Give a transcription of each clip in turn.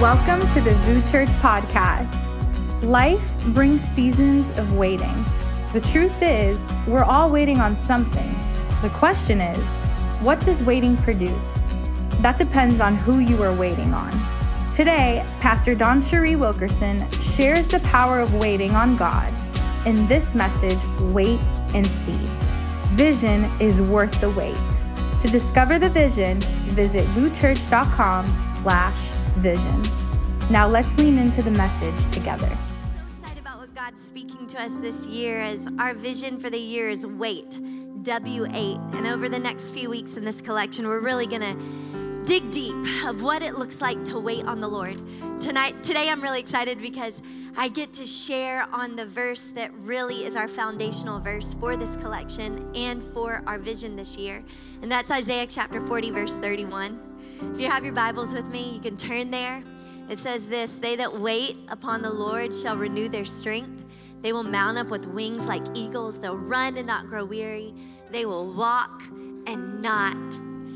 Welcome to the VOUS Church podcast. Life brings seasons of waiting. The truth is, we're all waiting on something. The question is, what does waiting produce? That depends on who you are waiting on. Today, Pastor DawnCheré Wilkerson shares the power of waiting on God. In this message, Wait and See. Vision is worth the wait. To discover the vision, visit vouschurch.com slash vision. Now let's lean into the message together. So excited about what God's speaking to us this year as our vision for the year is wait, W8. And over the next few weeks in this collection, we're really gonna dig deep of what it looks like to wait on the Lord. Tonight, today I'm really excited because I get to share on the verse that really is our foundational verse for this collection and for our vision this year. And that's Isaiah chapter 40, verse 31. If you have your Bibles with me, you can turn there. It says this They that wait upon the Lord shall renew their strength. They will mount up with wings like eagles. They'll run and not grow weary. They will walk and not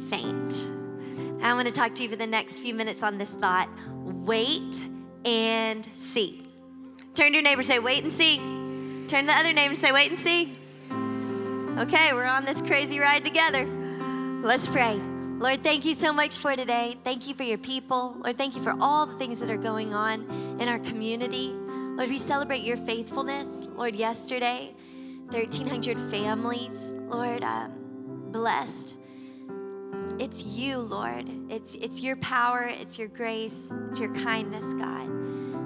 faint. I want to talk to you for the next few minutes on this thought wait and see. Turn to your neighbor, say, wait and see. Turn to the other neighbor, say, wait and see. Okay, we're on this crazy ride together. Let's pray. Lord, thank you so much for today. Thank you for your people. Lord, thank you for all the things that are going on in our community. Lord, we celebrate your faithfulness. Lord, yesterday, 1,300 families, Lord, um, blessed. It's you, Lord. It's, it's your power, it's your grace, it's your kindness, God,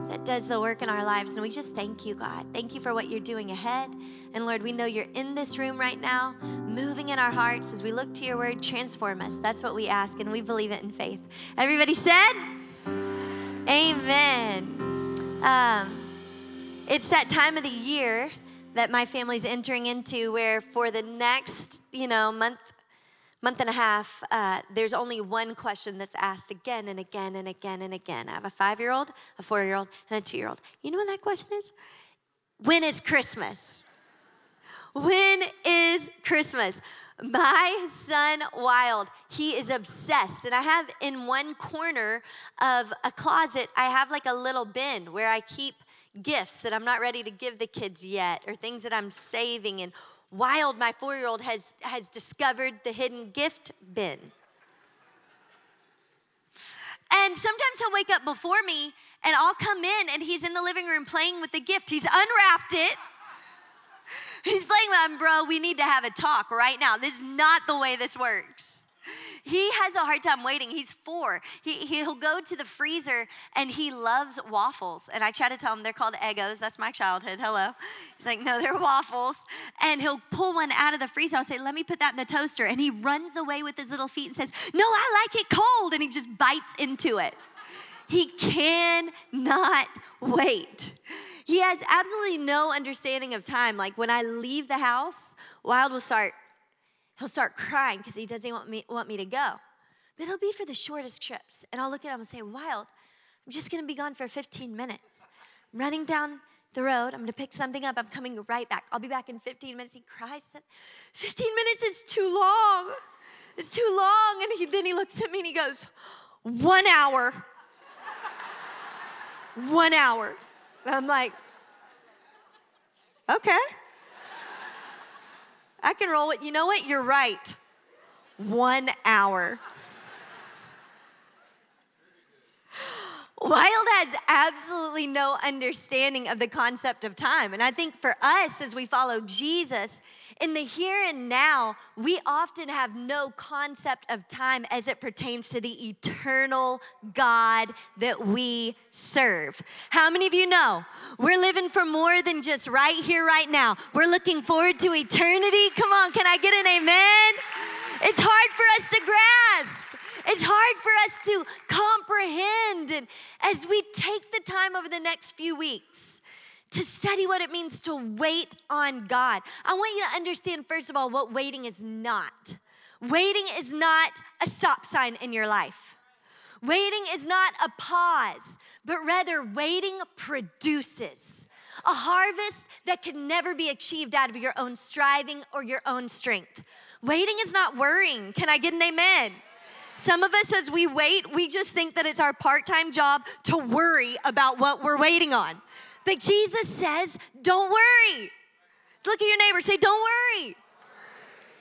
that does the work in our lives. And we just thank you, God. Thank you for what you're doing ahead. And Lord, we know you're in this room right now, moving in our hearts as we look to your word. Transform us. That's what we ask, and we believe it in faith. Everybody said, Amen. Um, it's that time of the year that my family's entering into where for the next, you know, month, month and a half, uh, there's only one question that's asked again and again and again and again. I have a five year old, a four year old, and a two year old. You know what that question is? When is Christmas? When is Christmas? My son, Wild, he is obsessed. And I have in one corner of a closet, I have like a little bin where I keep gifts that I'm not ready to give the kids yet or things that I'm saving. And Wild, my four year old, has, has discovered the hidden gift bin. And sometimes he'll wake up before me and I'll come in and he's in the living room playing with the gift. He's unwrapped it. He's playing with him, bro. We need to have a talk right now. This is not the way this works. He has a hard time waiting. He's four. He, he'll go to the freezer and he loves waffles. And I try to tell him they're called Eggos. That's my childhood. Hello. He's like, no, they're waffles. And he'll pull one out of the freezer. I'll say, let me put that in the toaster. And he runs away with his little feet and says, no, I like it cold. And he just bites into it. He cannot wait. He has absolutely no understanding of time. Like when I leave the house, Wild will start he'll start crying because he doesn't want me, want me to go. But it'll be for the shortest trips. And I'll look at him and say, Wild, I'm just gonna be gone for 15 minutes. I'm running down the road, I'm gonna pick something up, I'm coming right back. I'll be back in 15 minutes. He cries, 15 minutes is too long. It's too long. And he, then he looks at me and he goes, One hour. One hour. And I'm like, Okay. I can roll it. You know what? You're right. One hour. Wild has absolutely no understanding of the concept of time. And I think for us, as we follow Jesus, in the here and now, we often have no concept of time as it pertains to the eternal God that we serve. How many of you know we're living for more than just right here, right now? We're looking forward to eternity. Come on, can I get an amen? It's hard for us to grasp. It's hard for us to comprehend. And as we take the time over the next few weeks to study what it means to wait on God, I want you to understand, first of all, what waiting is not. Waiting is not a stop sign in your life. Waiting is not a pause, but rather, waiting produces a harvest that can never be achieved out of your own striving or your own strength. Waiting is not worrying. Can I get an amen? Some of us, as we wait, we just think that it's our part time job to worry about what we're waiting on. But Jesus says, don't worry. Look at your neighbor, say, don't worry.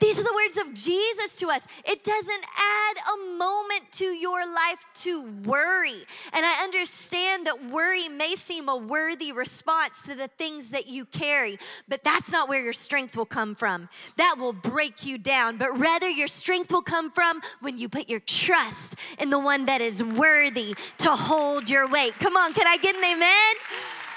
These are the words of Jesus to us. It doesn't add a moment to your life to worry. And I understand that worry may seem a worthy response to the things that you carry, but that's not where your strength will come from. That will break you down. But rather, your strength will come from when you put your trust in the one that is worthy to hold your weight. Come on, can I get an amen?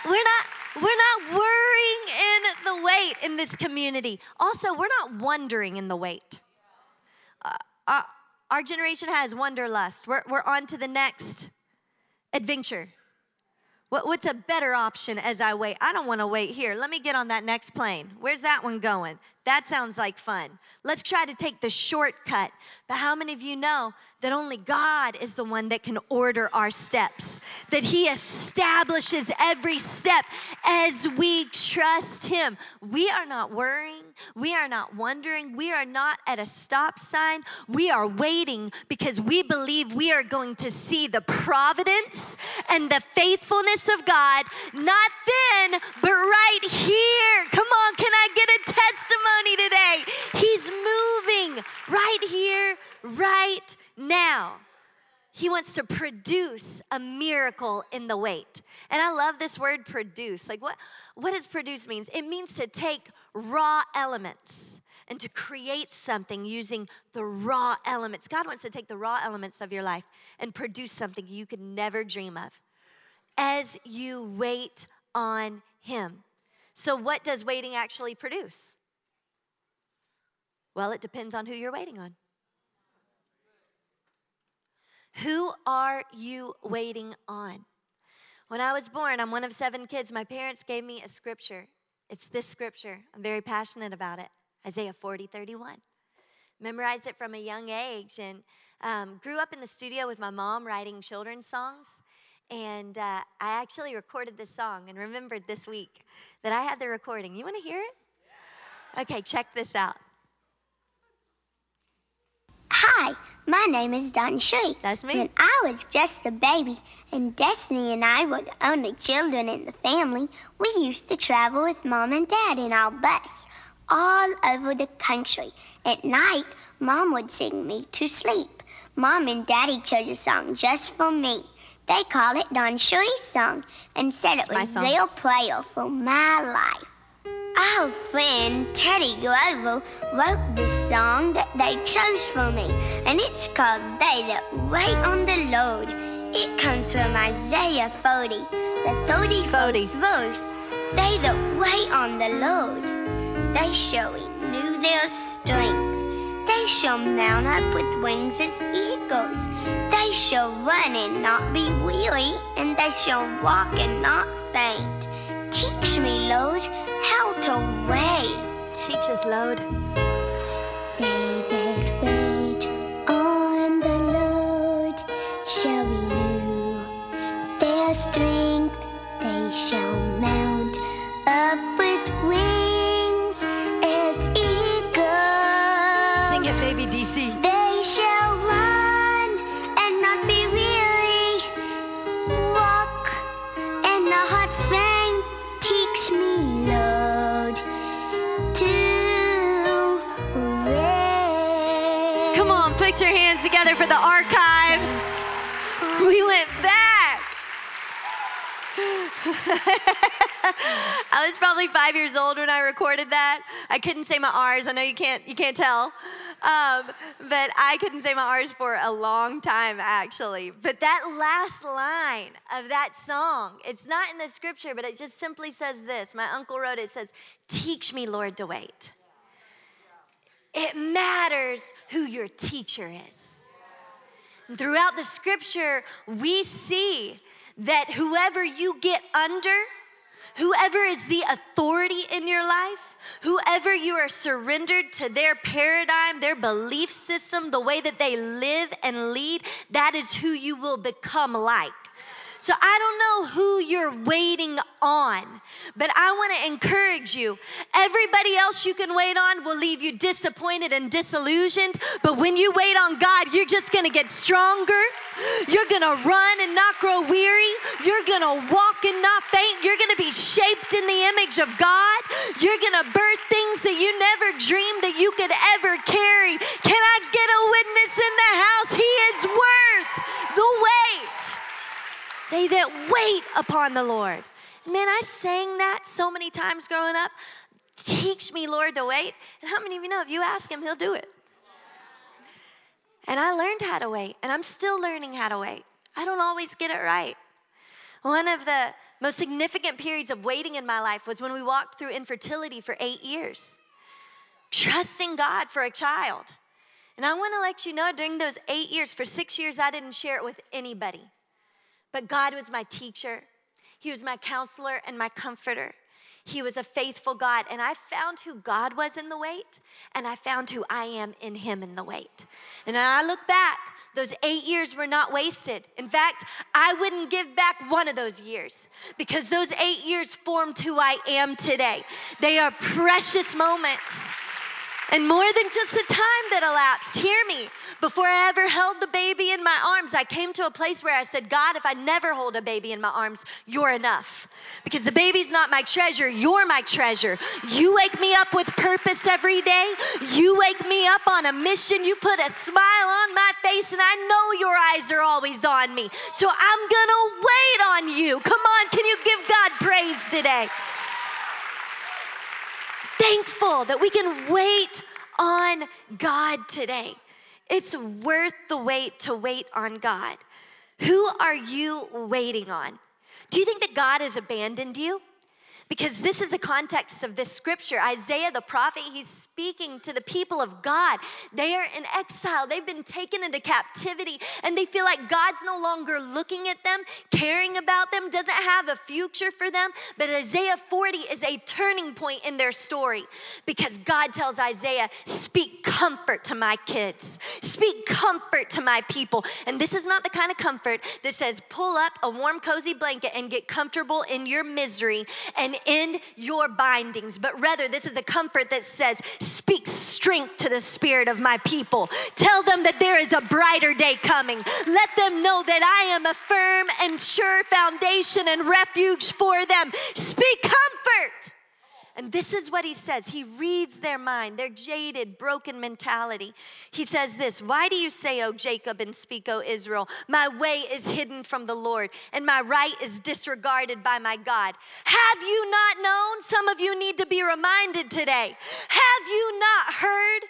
We're not we're not worrying in the wait in this community. Also, we're not wondering in the wait. Uh, our, uh, our generation has wanderlust. We're, we're on to the next adventure. What, what's a better option as I wait? I don't want to wait here. Let me get on that next plane. Where's that one going? That sounds like fun. Let's try to take the shortcut. But how many of you know that only God is the one that can order our steps? That He establishes every step as we trust Him. We are not worrying. We are not wondering. We are not at a stop sign. We are waiting because we believe we are going to see the providence and the faithfulness of God, not then, but right here. Come on, can I get a testimony? Today. He's moving right here, right now. He wants to produce a miracle in the wait. And I love this word produce. Like what what does produce means? It means to take raw elements and to create something using the raw elements. God wants to take the raw elements of your life and produce something you could never dream of as you wait on him. So what does waiting actually produce? Well, it depends on who you're waiting on. Who are you waiting on? When I was born, I'm one of seven kids. My parents gave me a scripture. It's this scripture. I'm very passionate about it Isaiah 40, 31. Memorized it from a young age and um, grew up in the studio with my mom writing children's songs. And uh, I actually recorded this song and remembered this week that I had the recording. You want to hear it? Okay, check this out. Hi, my name is Don Shui. That's me. When I was just a baby and Destiny and I were the only children in the family, we used to travel with Mom and Dad in our bus all over the country. At night, Mom would sing me to sleep. Mom and Daddy chose a song just for me. They call it Don Shui's song and said it was their prayer for my life. Oh, Our friend Teddy Glover wrote this song that they chose for me, and it's called They That Wait on the Lord. It comes from Isaiah 40, the 31st verse. They that wait on the Lord, they shall renew their strength. They shall mount up with wings as eagles. They shall run and not be weary, and they shall walk and not faint. Teach me, Lord, how to wait. Teach us, Lord. I was probably five years old when I recorded that. I couldn't say my R's. I know you can't you can't tell. Um, but I couldn't say my R's for a long time, actually. But that last line of that song, it's not in the scripture, but it just simply says this. My uncle wrote it, it says, Teach me, Lord, to wait. It matters who your teacher is. And throughout the scripture, we see that whoever you get under, whoever is the authority in your life, whoever you are surrendered to their paradigm, their belief system, the way that they live and lead, that is who you will become like. So I don't know who you're waiting on, but I want to encourage you. Everybody else you can wait on will leave you disappointed and disillusioned, but when you wait on God, you're just going to get stronger. You're going to run and not grow weary. You're going to walk and not faint. You're going to be shaped in the image of God. You're going to birth things that you never dreamed that you could ever carry. Can I get a witness in the house? He is worth the wait. They that wait upon the Lord. Man, I sang that so many times growing up. Teach me, Lord, to wait. And how many of you know if you ask Him, He'll do it? And I learned how to wait, and I'm still learning how to wait. I don't always get it right. One of the most significant periods of waiting in my life was when we walked through infertility for eight years, trusting God for a child. And I want to let you know during those eight years, for six years, I didn't share it with anybody. But God was my teacher, He was my counselor and my comforter. He was a faithful God. And I found who God was in the wait, and I found who I am in Him in the wait. And I look back, those eight years were not wasted. In fact, I wouldn't give back one of those years because those eight years formed who I am today. They are precious moments. And more than just the time that elapsed, hear me, before I ever held the baby in my arms, I came to a place where I said, God, if I never hold a baby in my arms, you're enough. Because the baby's not my treasure, you're my treasure. You wake me up with purpose every day. You wake me up on a mission. You put a smile on my face, and I know your eyes are always on me. So I'm gonna wait on you. Come on, can you give God praise today? Thankful that we can wait on God today. It's worth the wait to wait on God. Who are you waiting on? Do you think that God has abandoned you? Because this is the context of this scripture. Isaiah the prophet, he's speaking to the people of God. They are in exile, they've been taken into captivity, and they feel like God's no longer looking at them, caring about them, doesn't have a future for them. But Isaiah 40 is a turning point in their story because God tells Isaiah, Speak comfort to my kids, speak comfort to my people. And this is not the kind of comfort that says, Pull up a warm, cozy blanket and get comfortable in your misery and end your bindings, but rather this is a comfort that says, Speak strength to the spirit of my people. Tell them that there is a brighter day coming. Let them know that I am a firm and sure foundation and refuge for them. Speak comfort. And this is what he says. He reads their mind, their jaded, broken mentality. He says this Why do you say, O Jacob, and speak, O Israel, my way is hidden from the Lord, and my right is disregarded by my God? Have you not known? Some of you need to be reminded today. Have you not heard?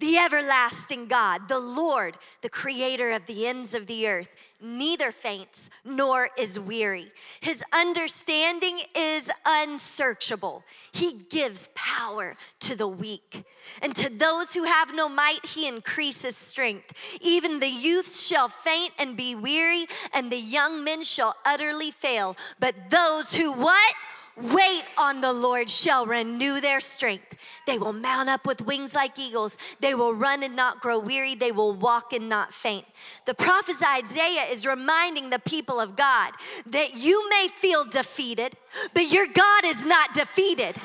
The everlasting God, the Lord, the creator of the ends of the earth neither faints nor is weary. His understanding is unsearchable. He gives power to the weak. And to those who have no might, he increases strength. Even the youths shall faint and be weary, and the young men shall utterly fail. But those who what? Wait on the Lord shall renew their strength. They will mount up with wings like eagles. They will run and not grow weary. They will walk and not faint. The prophet Isaiah is reminding the people of God that you may feel defeated, but your God is not defeated.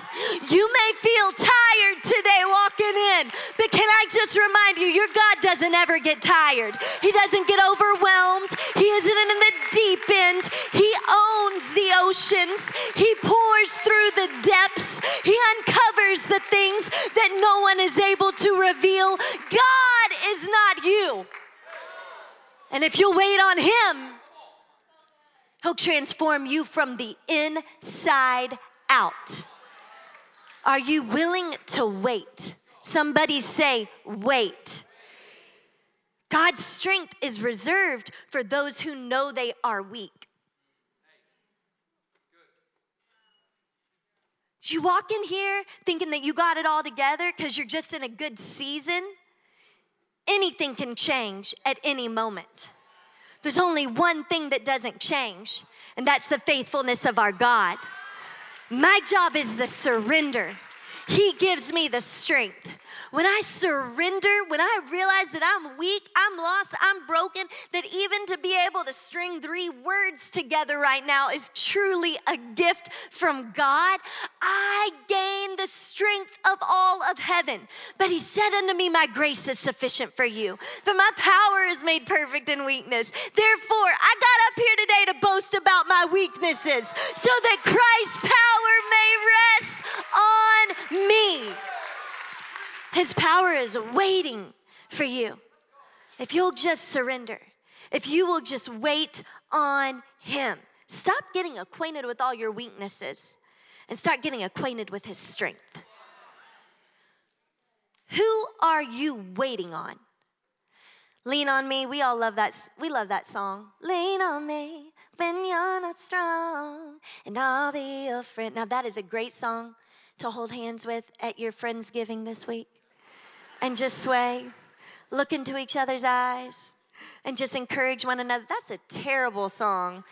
You may feel tired today walking in, but can I just remind you, your God doesn't ever get tired. He doesn't get overwhelmed. He And if you'll wait on Him, He'll transform you from the inside out. Are you willing to wait? Somebody say, wait. God's strength is reserved for those who know they are weak. Did you walk in here thinking that you got it all together because you're just in a good season? Anything can change at any moment. There's only one thing that doesn't change, and that's the faithfulness of our God. My job is the surrender. He gives me the strength. When I surrender, when I realize that I'm weak, I'm lost, I'm broken, that even to be able to string three words together right now is truly a gift from God, I gain the strength of all of heaven. But He said unto me, My grace is sufficient for you, for my power is made perfect in weakness. Therefore, I got up here today to boast about my weaknesses so that Christ's power may rest on me. His power is waiting for you. If you'll just surrender, if you will just wait on Him, stop getting acquainted with all your weaknesses and start getting acquainted with His strength. Who are you waiting on? Lean on me. We all love that. We love that song. Lean on me when you're not strong, and I'll be your friend. Now that is a great song to hold hands with at your friends' giving this week and just sway, look into each other's eyes, and just encourage one another. That's a terrible song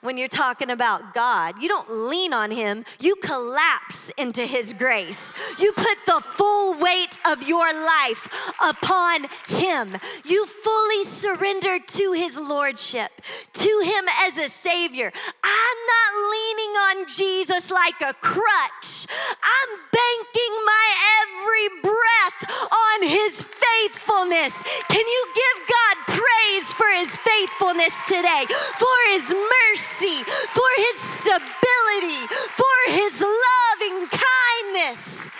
when you're talking about God. You don't lean on Him, you collapse into His grace. You put the full weight of your life upon Him. You fully surrender to His Lordship, to Him as a Savior. I'm not leaning on Jesus like a crutch, I'm banking my every breath on His faithfulness. Can you give God praise for His faithfulness today, for His mercy? Mercy, for his stability, for his loving kindness.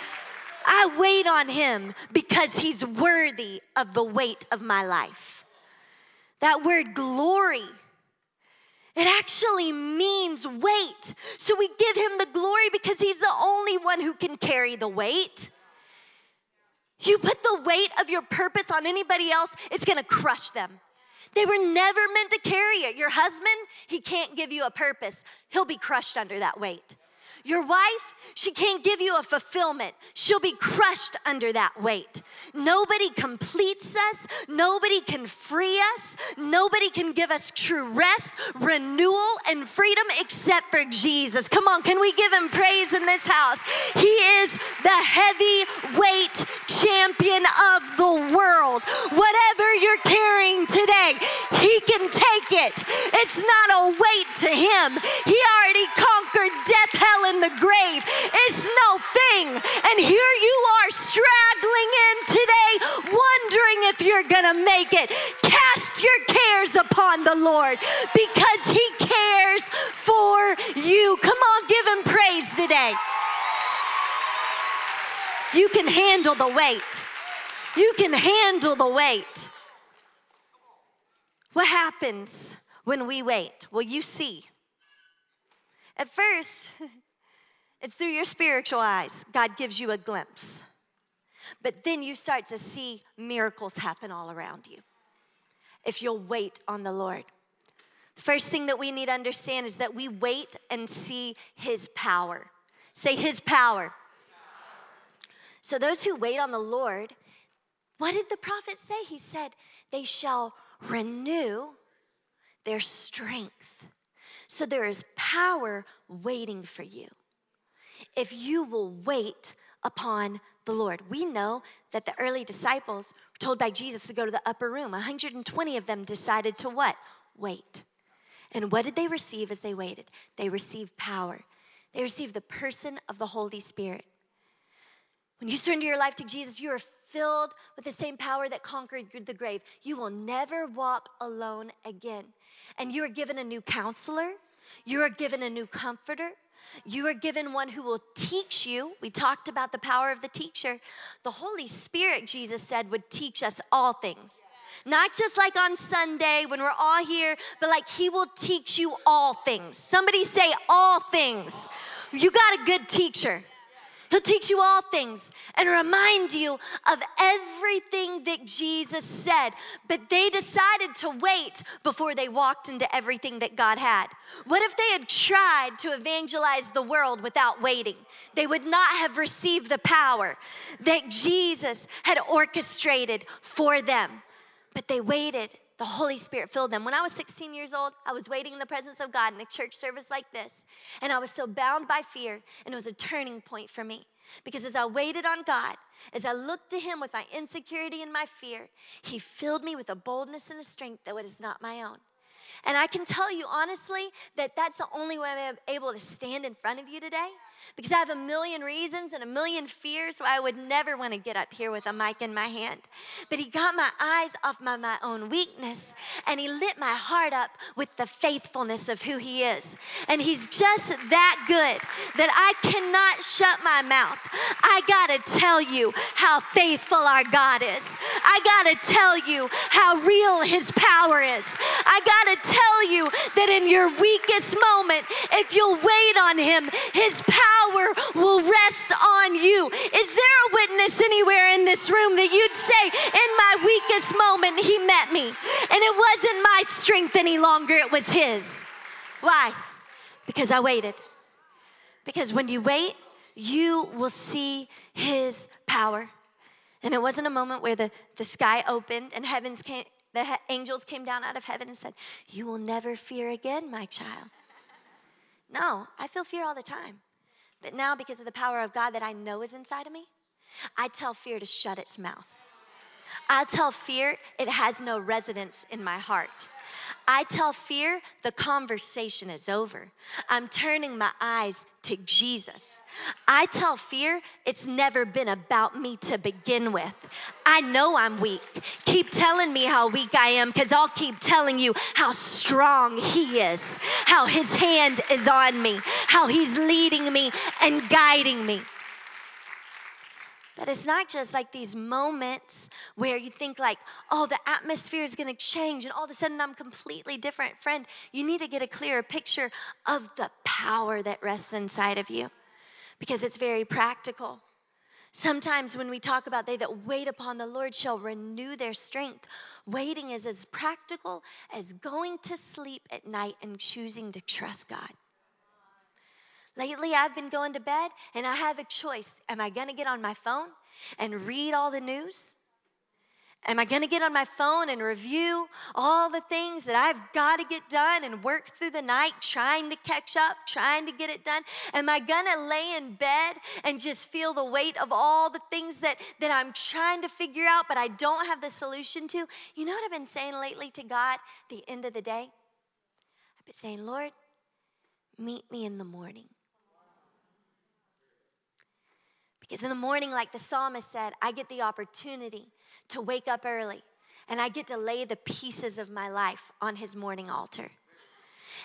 I wait on him because he's worthy of the weight of my life. That word glory, it actually means weight. So we give him the glory because he's the only one who can carry the weight. You put the weight of your purpose on anybody else, it's gonna crush them. They were never meant to carry it. Your husband, he can't give you a purpose, he'll be crushed under that weight. Your wife, she can't give you a fulfillment. She'll be crushed under that weight. Nobody completes us. Nobody can free us. Nobody can give us true rest, renewal, and freedom except for Jesus. Come on, can we give him praise in this house? He is the heavyweight champion of the world. Whatever you're carrying today, he can take it. It's not a weight to him. He already conquered death, hell, and in the grave. It's no thing. And here you are straggling in today, wondering if you're going to make it. Cast your cares upon the Lord because He cares for you. Come on, give Him praise today. You can handle the weight. You can handle the weight. What happens when we wait? Well, you see. At first, It's through your spiritual eyes. God gives you a glimpse. But then you start to see miracles happen all around you if you'll wait on the Lord. The first thing that we need to understand is that we wait and see His power. Say, His power. So, those who wait on the Lord, what did the prophet say? He said, They shall renew their strength. So, there is power waiting for you if you will wait upon the Lord. We know that the early disciples were told by Jesus to go to the upper room. 120 of them decided to what? Wait. And what did they receive as they waited? They received power. They received the person of the Holy Spirit. When you surrender your life to Jesus, you are filled with the same power that conquered the grave. You will never walk alone again. And you are given a new counselor, you are given a new comforter, you are given one who will teach you. We talked about the power of the teacher. The Holy Spirit, Jesus said, would teach us all things. Not just like on Sunday when we're all here, but like He will teach you all things. Somebody say, all things. You got a good teacher. He'll teach you all things and remind you of everything that Jesus said. But they decided to wait before they walked into everything that God had. What if they had tried to evangelize the world without waiting? They would not have received the power that Jesus had orchestrated for them. But they waited the Holy Spirit filled them. When I was 16 years old, I was waiting in the presence of God in a church service like this, and I was so bound by fear, and it was a turning point for me. Because as I waited on God, as I looked to Him with my insecurity and my fear, He filled me with a boldness and a strength that was not my own. And I can tell you honestly that that's the only way I'm able to stand in front of you today because I have a million reasons and a million fears why I would never want to get up here with a mic in my hand. But He got my eyes off my, my own weakness and He lit my heart up with the faithfulness of who He is. And He's just that good that I cannot shut my mouth. I got to tell you how faithful our God is. I got to tell you how real His power is. I got to tell you that in your weakest moment, if you'll wait on Him, His power power will rest on you. Is there a witness anywhere in this room that you'd say, in my weakest moment, he met me? And it wasn't my strength any longer, it was his. Why? Because I waited. Because when you wait, you will see his power. And it wasn't a moment where the, the sky opened and heavens came, the he- angels came down out of heaven and said, You will never fear again, my child. No, I feel fear all the time. But now, because of the power of God that I know is inside of me, I tell fear to shut its mouth. I tell fear it has no residence in my heart. I tell fear the conversation is over. I'm turning my eyes to Jesus. I tell fear it's never been about me to begin with. I know I'm weak. Keep telling me how weak I am because I'll keep telling you how strong He is, how His hand is on me, how He's leading me and guiding me. But it's not just like these moments where you think like, oh, the atmosphere is going to change and all of a sudden I'm completely different. Friend, you need to get a clearer picture of the power that rests inside of you because it's very practical. Sometimes when we talk about they that wait upon the Lord shall renew their strength, waiting is as practical as going to sleep at night and choosing to trust God. Lately, I've been going to bed and I have a choice. Am I gonna get on my phone and read all the news? Am I gonna get on my phone and review all the things that I've gotta get done and work through the night trying to catch up, trying to get it done? Am I gonna lay in bed and just feel the weight of all the things that, that I'm trying to figure out but I don't have the solution to? You know what I've been saying lately to God the end of the day? I've been saying, Lord, meet me in the morning. Because in the morning, like the psalmist said, I get the opportunity to wake up early and I get to lay the pieces of my life on his morning altar.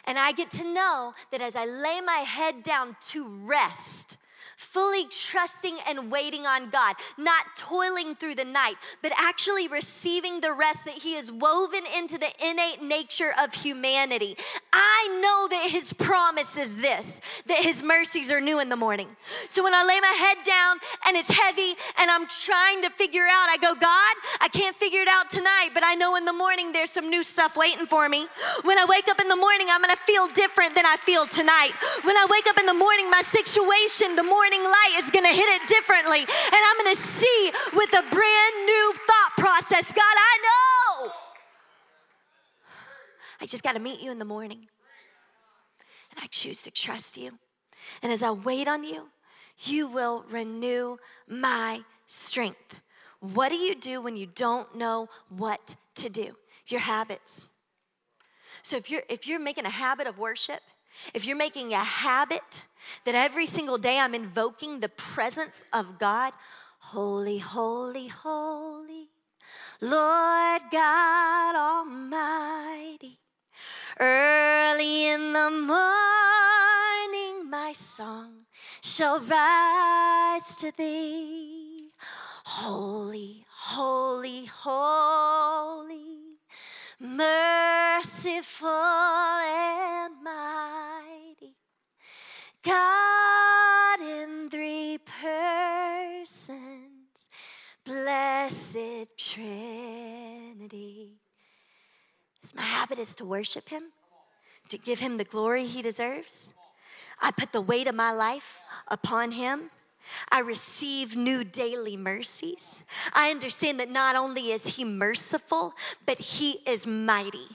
And I get to know that as I lay my head down to rest, fully trusting and waiting on God, not toiling through the night, but actually receiving the rest that He has woven into the innate nature of humanity. I know that His promise is this that His mercies are new in the morning. So when I lay my head down and it's heavy and I'm trying to figure out, I go, God, I can't figure it out tonight, but I know in the morning there's some new stuff waiting for me. When I wake up in the morning, I'm gonna feel different than I feel tonight. When I wake up in the morning, my situation, the morning light is going to hit it differently. And I'm going to see with a brand new thought process. God, I know. I just got to meet you in the morning. And I choose to trust you. And as I wait on you, you will renew my strength. What do you do when you don't know what to do? Your habits. So if you're if you're making a habit of worship, if you're making a habit that every single day I'm invoking the presence of God, holy, holy, holy, Lord God Almighty. Early in the morning, my song shall rise to thee. Holy, holy, holy, merciful and. God in three persons, blessed Trinity. As my habit is to worship Him, to give Him the glory He deserves. I put the weight of my life upon Him. I receive new daily mercies. I understand that not only is He merciful, but He is mighty.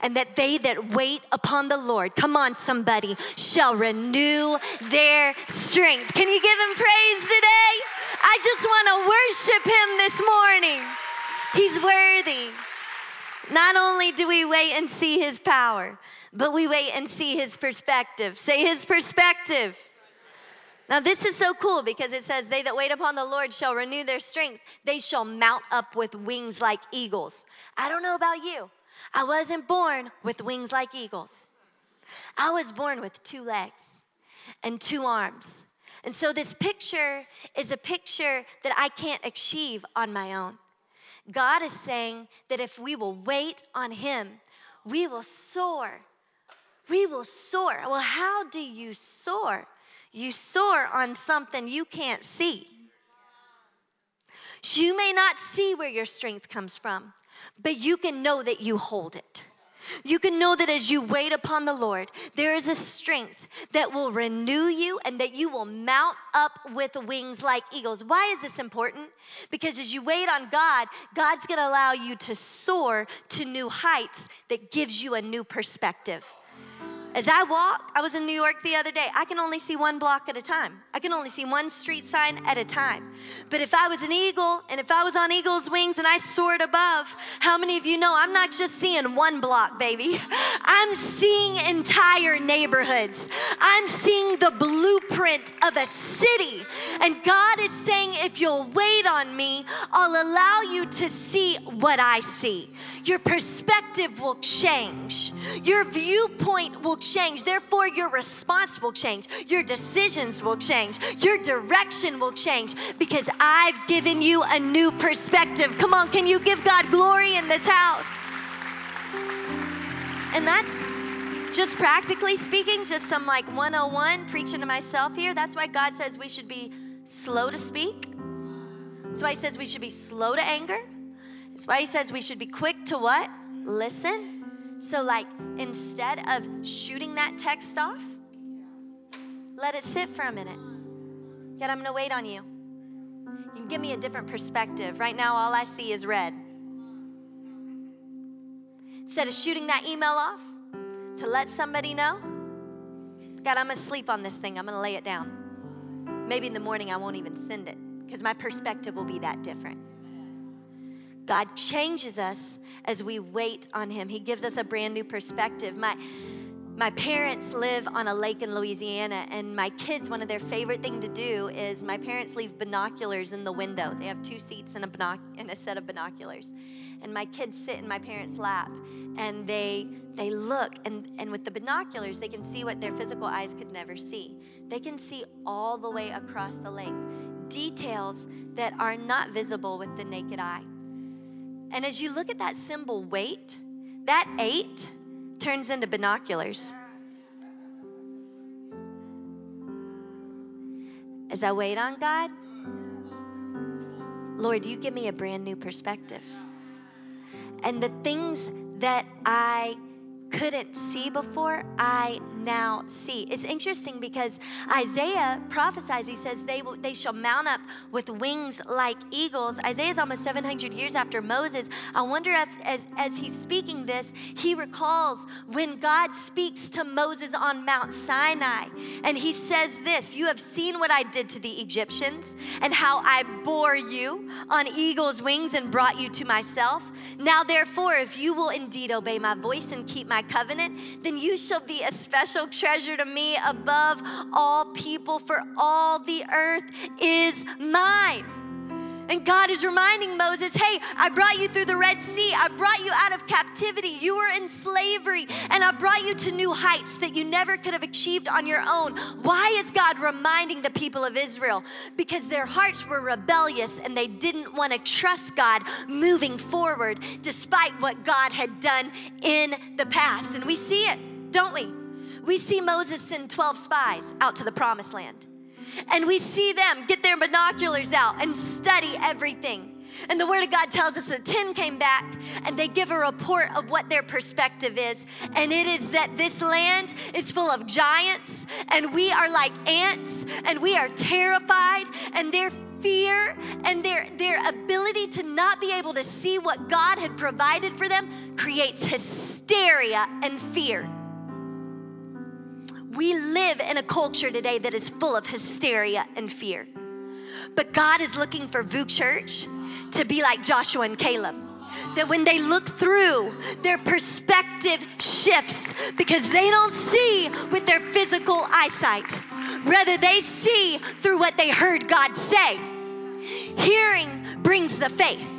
And that they that wait upon the Lord, come on, somebody, shall renew their strength. Can you give Him praise today? I just want to worship Him this morning. He's worthy. Not only do we wait and see His power, but we wait and see His perspective. Say His perspective. Now, this is so cool because it says, They that wait upon the Lord shall renew their strength. They shall mount up with wings like eagles. I don't know about you. I wasn't born with wings like eagles. I was born with two legs and two arms. And so, this picture is a picture that I can't achieve on my own. God is saying that if we will wait on Him, we will soar. We will soar. Well, how do you soar? You soar on something you can't see. You may not see where your strength comes from, but you can know that you hold it. You can know that as you wait upon the Lord, there is a strength that will renew you and that you will mount up with wings like eagles. Why is this important? Because as you wait on God, God's gonna allow you to soar to new heights that gives you a new perspective. As I walk, I was in New York the other day. I can only see one block at a time. I can only see one street sign at a time. But if I was an eagle and if I was on eagle's wings and I soared above, how many of you know I'm not just seeing one block, baby? I'm seeing entire neighborhoods. I'm seeing the blueprint of a city. And God is saying, if you'll wait on me, I'll allow you to see what I see. Your perspective will change, your viewpoint will change. Therefore, your response will change. Your decisions will change. Your direction will change because I've given you a new perspective. Come on, can you give God glory in this house? And that's just practically speaking, just some like 101 preaching to myself here. That's why God says we should be slow to speak. That's why He says we should be slow to anger. That's why He says we should be quick to what? Listen. So, like, instead of shooting that text off, let it sit for a minute. God, I'm gonna wait on you. You can give me a different perspective. Right now, all I see is red. Instead of shooting that email off to let somebody know, God, I'm gonna sleep on this thing, I'm gonna lay it down. Maybe in the morning I won't even send it because my perspective will be that different. God changes us as we wait on Him. He gives us a brand new perspective. My my parents live on a lake in Louisiana, and my kids, one of their favorite thing to do is my parents leave binoculars in the window. They have two seats and a, binoc- and a set of binoculars. And my kids sit in my parents' lap and they they look and, and with the binoculars they can see what their physical eyes could never see. They can see all the way across the lake. Details that are not visible with the naked eye. And as you look at that symbol, wait, that eight turns into binoculars. As I wait on God, Lord, you give me a brand new perspective. And the things that I couldn't see before, I now see. It's interesting because Isaiah prophesies, he says, they, will, they shall mount up with wings like eagles. Isaiah is almost 700 years after Moses. I wonder if, as, as he's speaking this, he recalls when God speaks to Moses on Mount Sinai. And he says this You have seen what I did to the Egyptians and how I bore you on eagle's wings and brought you to myself. Now, therefore, if you will indeed obey my voice and keep my covenant, then you shall be a special treasure to me above all people, for all the earth is mine. And God is reminding Moses, hey, I brought you through the Red Sea. I brought you out of captivity. You were in slavery, and I brought you to new heights that you never could have achieved on your own. Why is God reminding the people of Israel? Because their hearts were rebellious and they didn't want to trust God moving forward despite what God had done in the past. And we see it, don't we? We see Moses send 12 spies out to the promised land and we see them get their binoculars out and study everything. And the Word of God tells us that 10 came back and they give a report of what their perspective is. And it is that this land is full of giants and we are like ants and we are terrified and their fear and their, their ability to not be able to see what God had provided for them creates hysteria and fear. We live in a culture today that is full of hysteria and fear. But God is looking for VOUS Church to be like Joshua and Caleb. That when they look through, their perspective shifts because they don't see with their physical eyesight. Rather, they see through what they heard God say. Hearing brings the faith.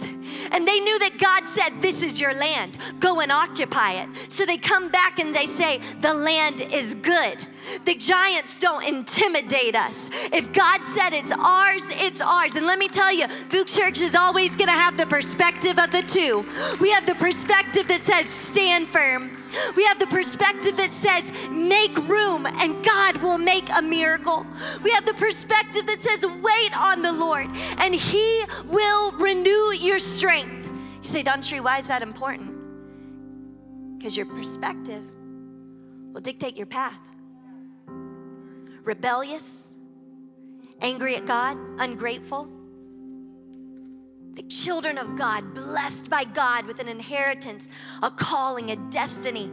And they knew that God said, This is your land, go and occupy it. So they come back and they say, The land is good. The giants don't intimidate us. If God said it's ours, it's ours. And let me tell you, VOUS Church is always gonna have the perspective of the two. We have the perspective that says, Stand firm. We have the perspective that says, make room and God will make a miracle. We have the perspective that says, wait on the Lord and He will renew your strength. You say, DawnCheré, why is that important? Because your perspective will dictate your path. Rebellious, angry at God, ungrateful. The children of God, blessed by God with an inheritance, a calling, a destiny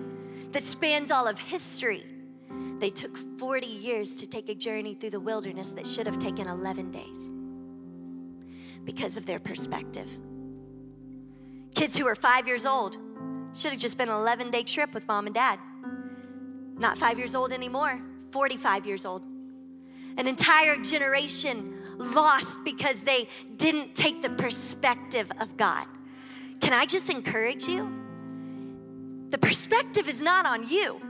that spans all of history. They took 40 years to take a journey through the wilderness that should have taken 11 days because of their perspective. Kids who were five years old should have just been an 11 day trip with mom and dad. Not five years old anymore, 45 years old. An entire generation lost because they didn't take the perspective of God. Can I just encourage you? The perspective is not on you.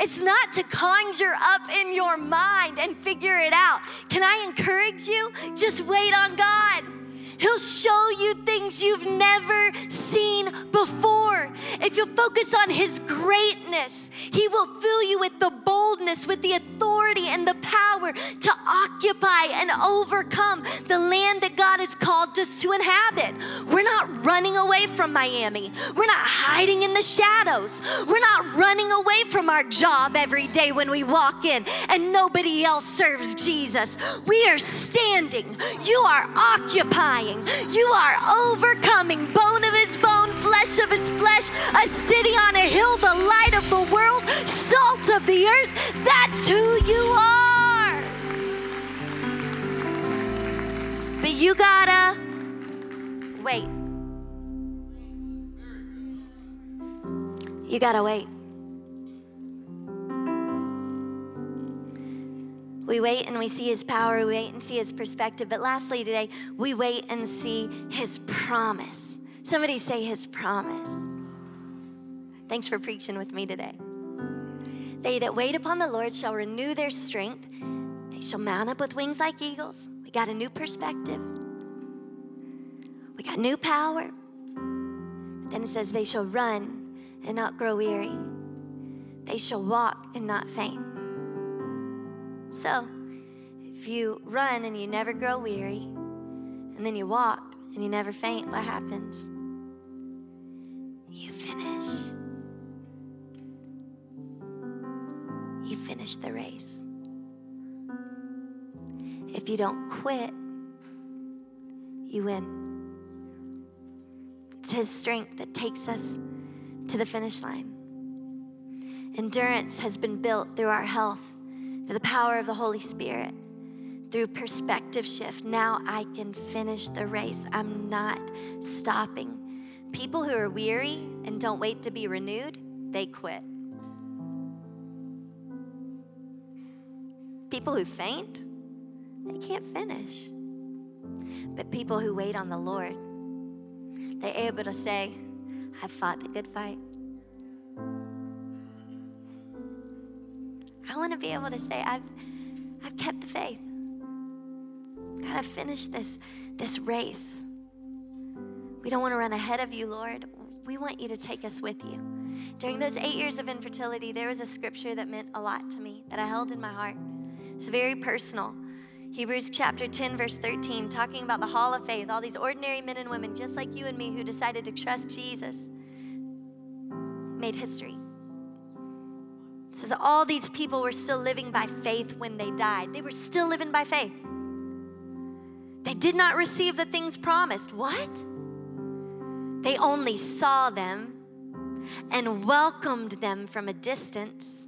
It's not to conjure up in your mind and figure it out. Can I encourage you? Just wait on God. He'll show you things you've never seen before. If you focus on His greatness, He will fill you with the boldness, with the authority, and the power to occupy and overcome the land that God has called us to inhabit. We're not running away from Miami, we're not hiding in the shadows, we're not running away from our job every day when we walk in and nobody else serves Jesus. We are standing, you are occupying. You are overcoming, bone of his bone, flesh of his flesh, a city on a hill, the light of the world, salt of the earth. That's who you are. But you gotta wait. You gotta wait. We wait and we see his power, we wait and see his perspective. But lastly, today, we wait and see his promise. Somebody say his promise. Thanks for preaching with me today. They that wait upon the Lord shall renew their strength. They shall mount up with wings like eagles. We got a new perspective. We got new power. then it says, they shall run and not grow weary. They shall walk and not faint. So, if you run and you never grow weary, and then you walk and you never faint, what happens? Finish the race. If you don't quit, you win. It's His strength that takes us to the finish line. Endurance has been built through our health through the power of the Holy Spirit, through perspective shift. Now I can finish the race. I'm not stopping. People who are weary and don't wait to be renewed, they quit. People who faint, they can't finish. But people who wait on the Lord, they're able to say, I've fought the good fight. I want to be able to say, I've, I've kept the faith. God, I've finished this, this race. We don't want to run ahead of you, Lord. We want you to take us with you. During those eight years of infertility, there was a scripture that meant a lot to me that I held in my heart. It's very personal. Hebrews chapter 10, verse 13, talking about the hall of faith, all these ordinary men and women just like you and me who decided to trust Jesus, made history. It says all these people were still living by faith when they died. They were still living by faith. They did not receive the things promised. What? They only saw them and welcomed them from a distance,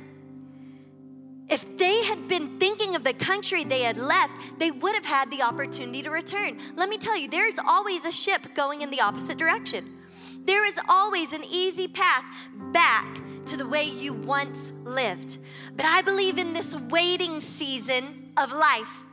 If they had been thinking of the country they had left, they would have had the opportunity to return. Let me tell you, there's always a ship going in the opposite direction. There is always an easy path back to the way you once lived. But I believe in this waiting season of life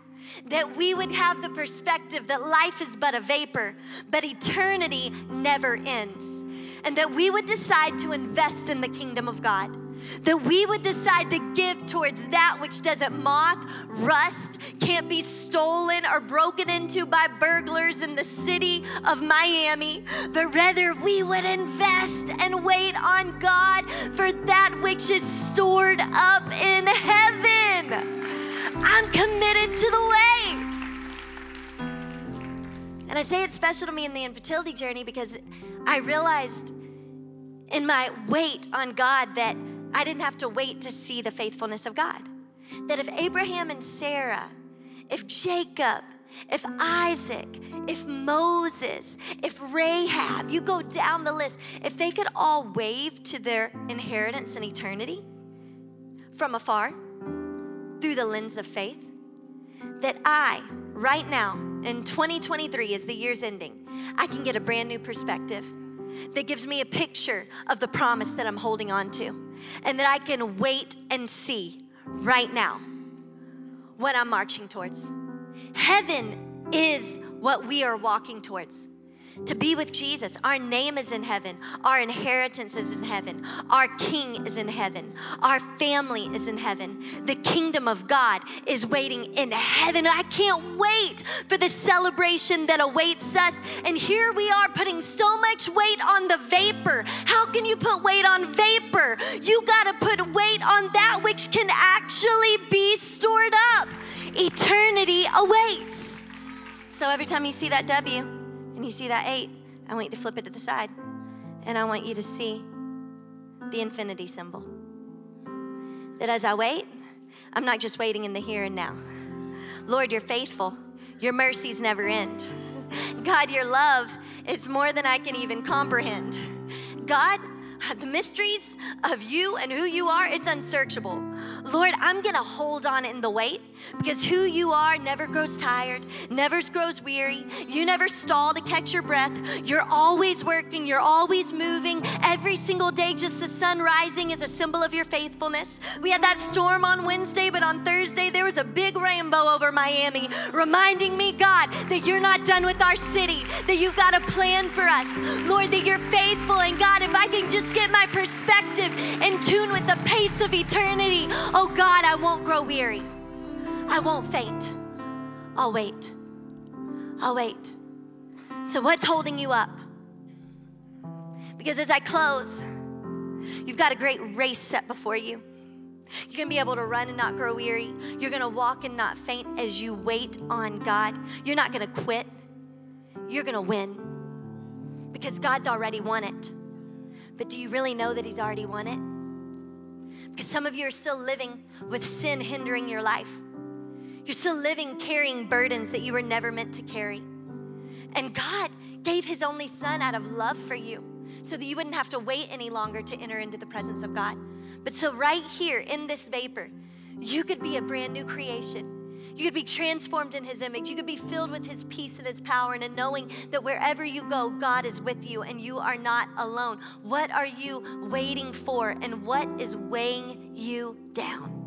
that we would have the perspective that life is but a vapor, but eternity never ends. And that we would decide to invest in the kingdom of God that we would decide to give towards that which doesn't moth, rust, can't be stolen or broken into by burglars in the city of Miami, but rather we would invest and wait on God for that which is stored up in heaven. I'm committed to the way. And I say it's special to me in the infertility journey because I realized in my wait on God that I didn't have to wait to see the faithfulness of God. That if Abraham and Sarah, if Jacob, if Isaac, if Moses, if Rahab, you go down the list, if they could all wave to their inheritance in eternity from afar through the lens of faith, that I, right now, in 2023, as the year's ending, I can get a brand new perspective that gives me a picture of the promise that I'm holding on to and that I can wait and see right now what I'm marching towards. Heaven is what we are walking towards to be with Jesus. Our name is in heaven. Our inheritance is in heaven. Our King is in heaven. Our family is in heaven. The kingdom of God is waiting in heaven. I can't wait for the celebration that awaits us. And here we are putting so much weight on the vapor. How can you put weight on vapor? You got to put weight on that which can actually be stored up. Eternity awaits. So every time you see that W, and you see that eight, I want you to flip it to the side. And I want you to see the infinity symbol. That as I wait, I'm not just waiting in the here and now. Lord, you're faithful. Your mercies never end. God, your love, it's more than I can even comprehend. God, the mysteries of you and who you are, it's unsearchable. Lord, I'm gonna hold on in the wait because who you are never grows tired, never grows weary. You never stall to catch your breath. You're always working, you're always moving. Every single day, just the sun rising is a symbol of your faithfulness. We had that storm on Wednesday, but on Thursday, there was a big rainbow over Miami, reminding me, God, that you're not done with our city, that you've got a plan for us. Lord, that you're faithful. And God, if I can just get my perspective in tune with the pace of eternity, oh God, I won't grow weary. I won't faint. I'll wait. I'll wait. So, what's holding you up? Because as I close, you've got a great race set before you. You're gonna be able to run and not grow weary. You're gonna walk and not faint as you wait on God. You're not gonna quit. You're gonna win because God's already won it. But do you really know that He's already won it? Because some of you are still living with sin hindering your life. You're still living carrying burdens that you were never meant to carry. And God gave His only Son out of love for you so that you wouldn't have to wait any longer to enter into the presence of God. But so, right here in this vapor, you could be a brand new creation. You could be transformed in His image. You could be filled with His peace and His power, and a knowing that wherever you go, God is with you and you are not alone. What are you waiting for, and what is weighing you down?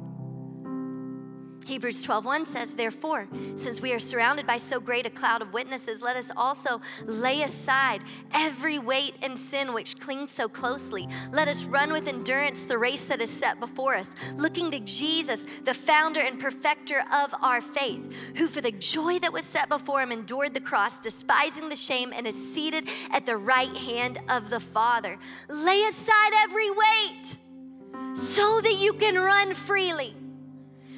Hebrews 12:1 says, "Therefore, since we are surrounded by so great a cloud of witnesses, let us also lay aside every weight and sin which clings so closely. Let us run with endurance the race that is set before us, looking to Jesus, the founder and perfecter of our faith, who for the joy that was set before him endured the cross, despising the shame, and is seated at the right hand of the Father. Lay aside every weight so that you can run freely."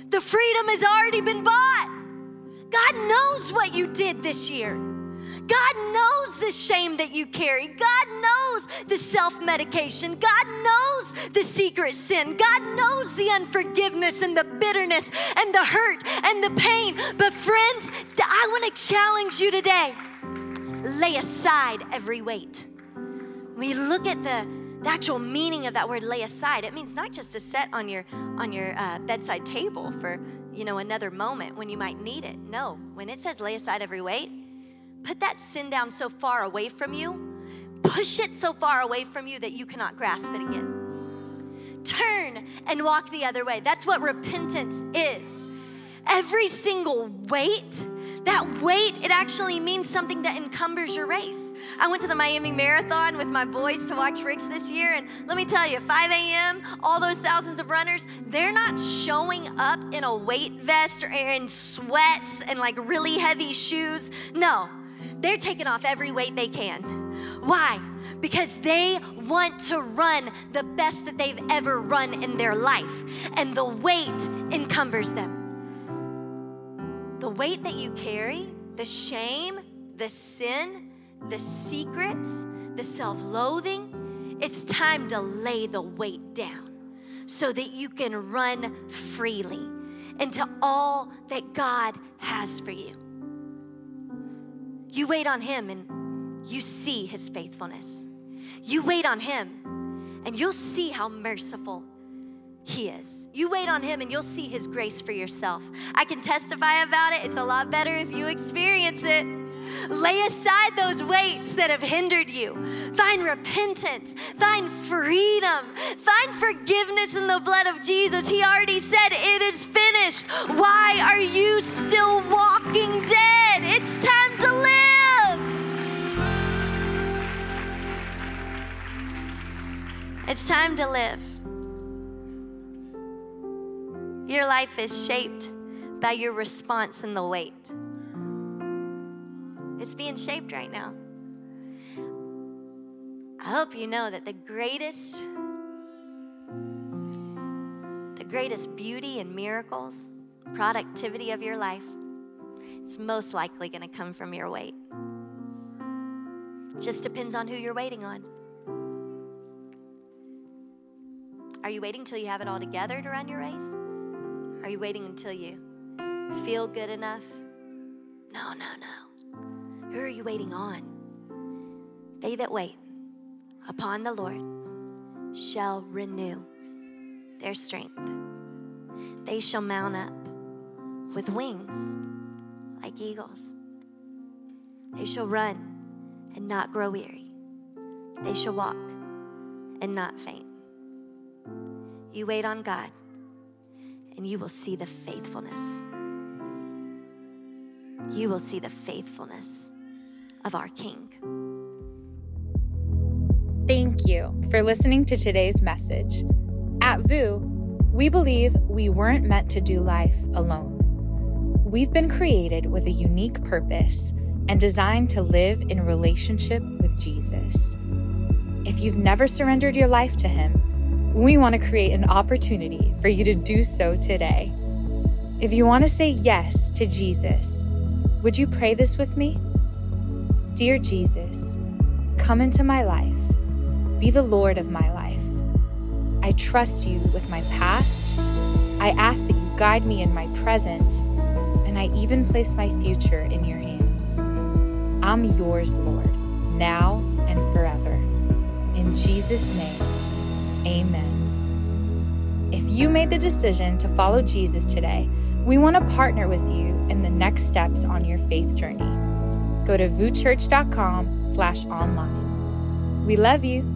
The freedom has already been bought. God knows what you did this year. God knows the shame that you carry. God knows the self medication. God knows the secret sin. God knows the unforgiveness and the bitterness and the hurt and the pain. But, friends, I want to challenge you today lay aside every weight. We look at the the actual meaning of that word lay aside. It means not just to set on your on your uh, bedside table for you know another moment when you might need it. No. When it says lay aside every weight put that sin down so far away from you push it so far away from you that you cannot grasp it again. Turn and walk the other way. That's what repentance is every single weight that weight, it actually means something that encumbers your race. I went to the Miami Marathon with my boys to watch Rich this year, and let me tell you, 5 a.m., all those thousands of runners, they're not showing up in a weight vest or in sweats and like really heavy shoes. No, they're taking off every weight they can. Why? Because they want to run the best that they've ever run in their life, and the weight encumbers them the weight that you carry, the shame, the sin, the secrets, the self loathing, it's time to lay the weight down so that you can run freely into all that God has for you. You wait on Him and you see His faithfulness. You wait on Him and you'll see how merciful he is. You wait on Him and you'll see His grace for yourself. I can testify about it. It's a lot better if you experience it. Lay aside those weights that have hindered you. Find repentance. Find freedom. Find forgiveness in the blood of Jesus. He already said, It is finished. Why are you still walking dead? It's time to live. It's time to live. Your life is shaped by your response and the wait. It's being shaped right now. I hope you know that the greatest the greatest beauty and miracles, productivity of your life is most likely going to come from your wait. Just depends on who you're waiting on. Are you waiting till you have it all together to run your race? Are you waiting until you feel good enough? No, no, no. Who are you waiting on? They that wait upon the Lord shall renew their strength. They shall mount up with wings like eagles. They shall run and not grow weary. They shall walk and not faint. You wait on God and you will see the faithfulness. You will see the faithfulness of our King. Thank you for listening to today's message. At VOUS, we believe we weren't meant to do life alone. We've been created with a unique purpose and designed to live in relationship with Jesus. If you've never surrendered your life to Him, we want to create an opportunity for you to do so today. If you want to say yes to Jesus, would you pray this with me? Dear Jesus, come into my life. Be the Lord of my life. I trust you with my past. I ask that you guide me in my present, and I even place my future in your hands. I'm yours, Lord, now and forever. In Jesus' name, Amen. If you made the decision to follow Jesus today, we want to partner with you in the next steps on your faith journey. Go to vouschurch.com slash online. We love you.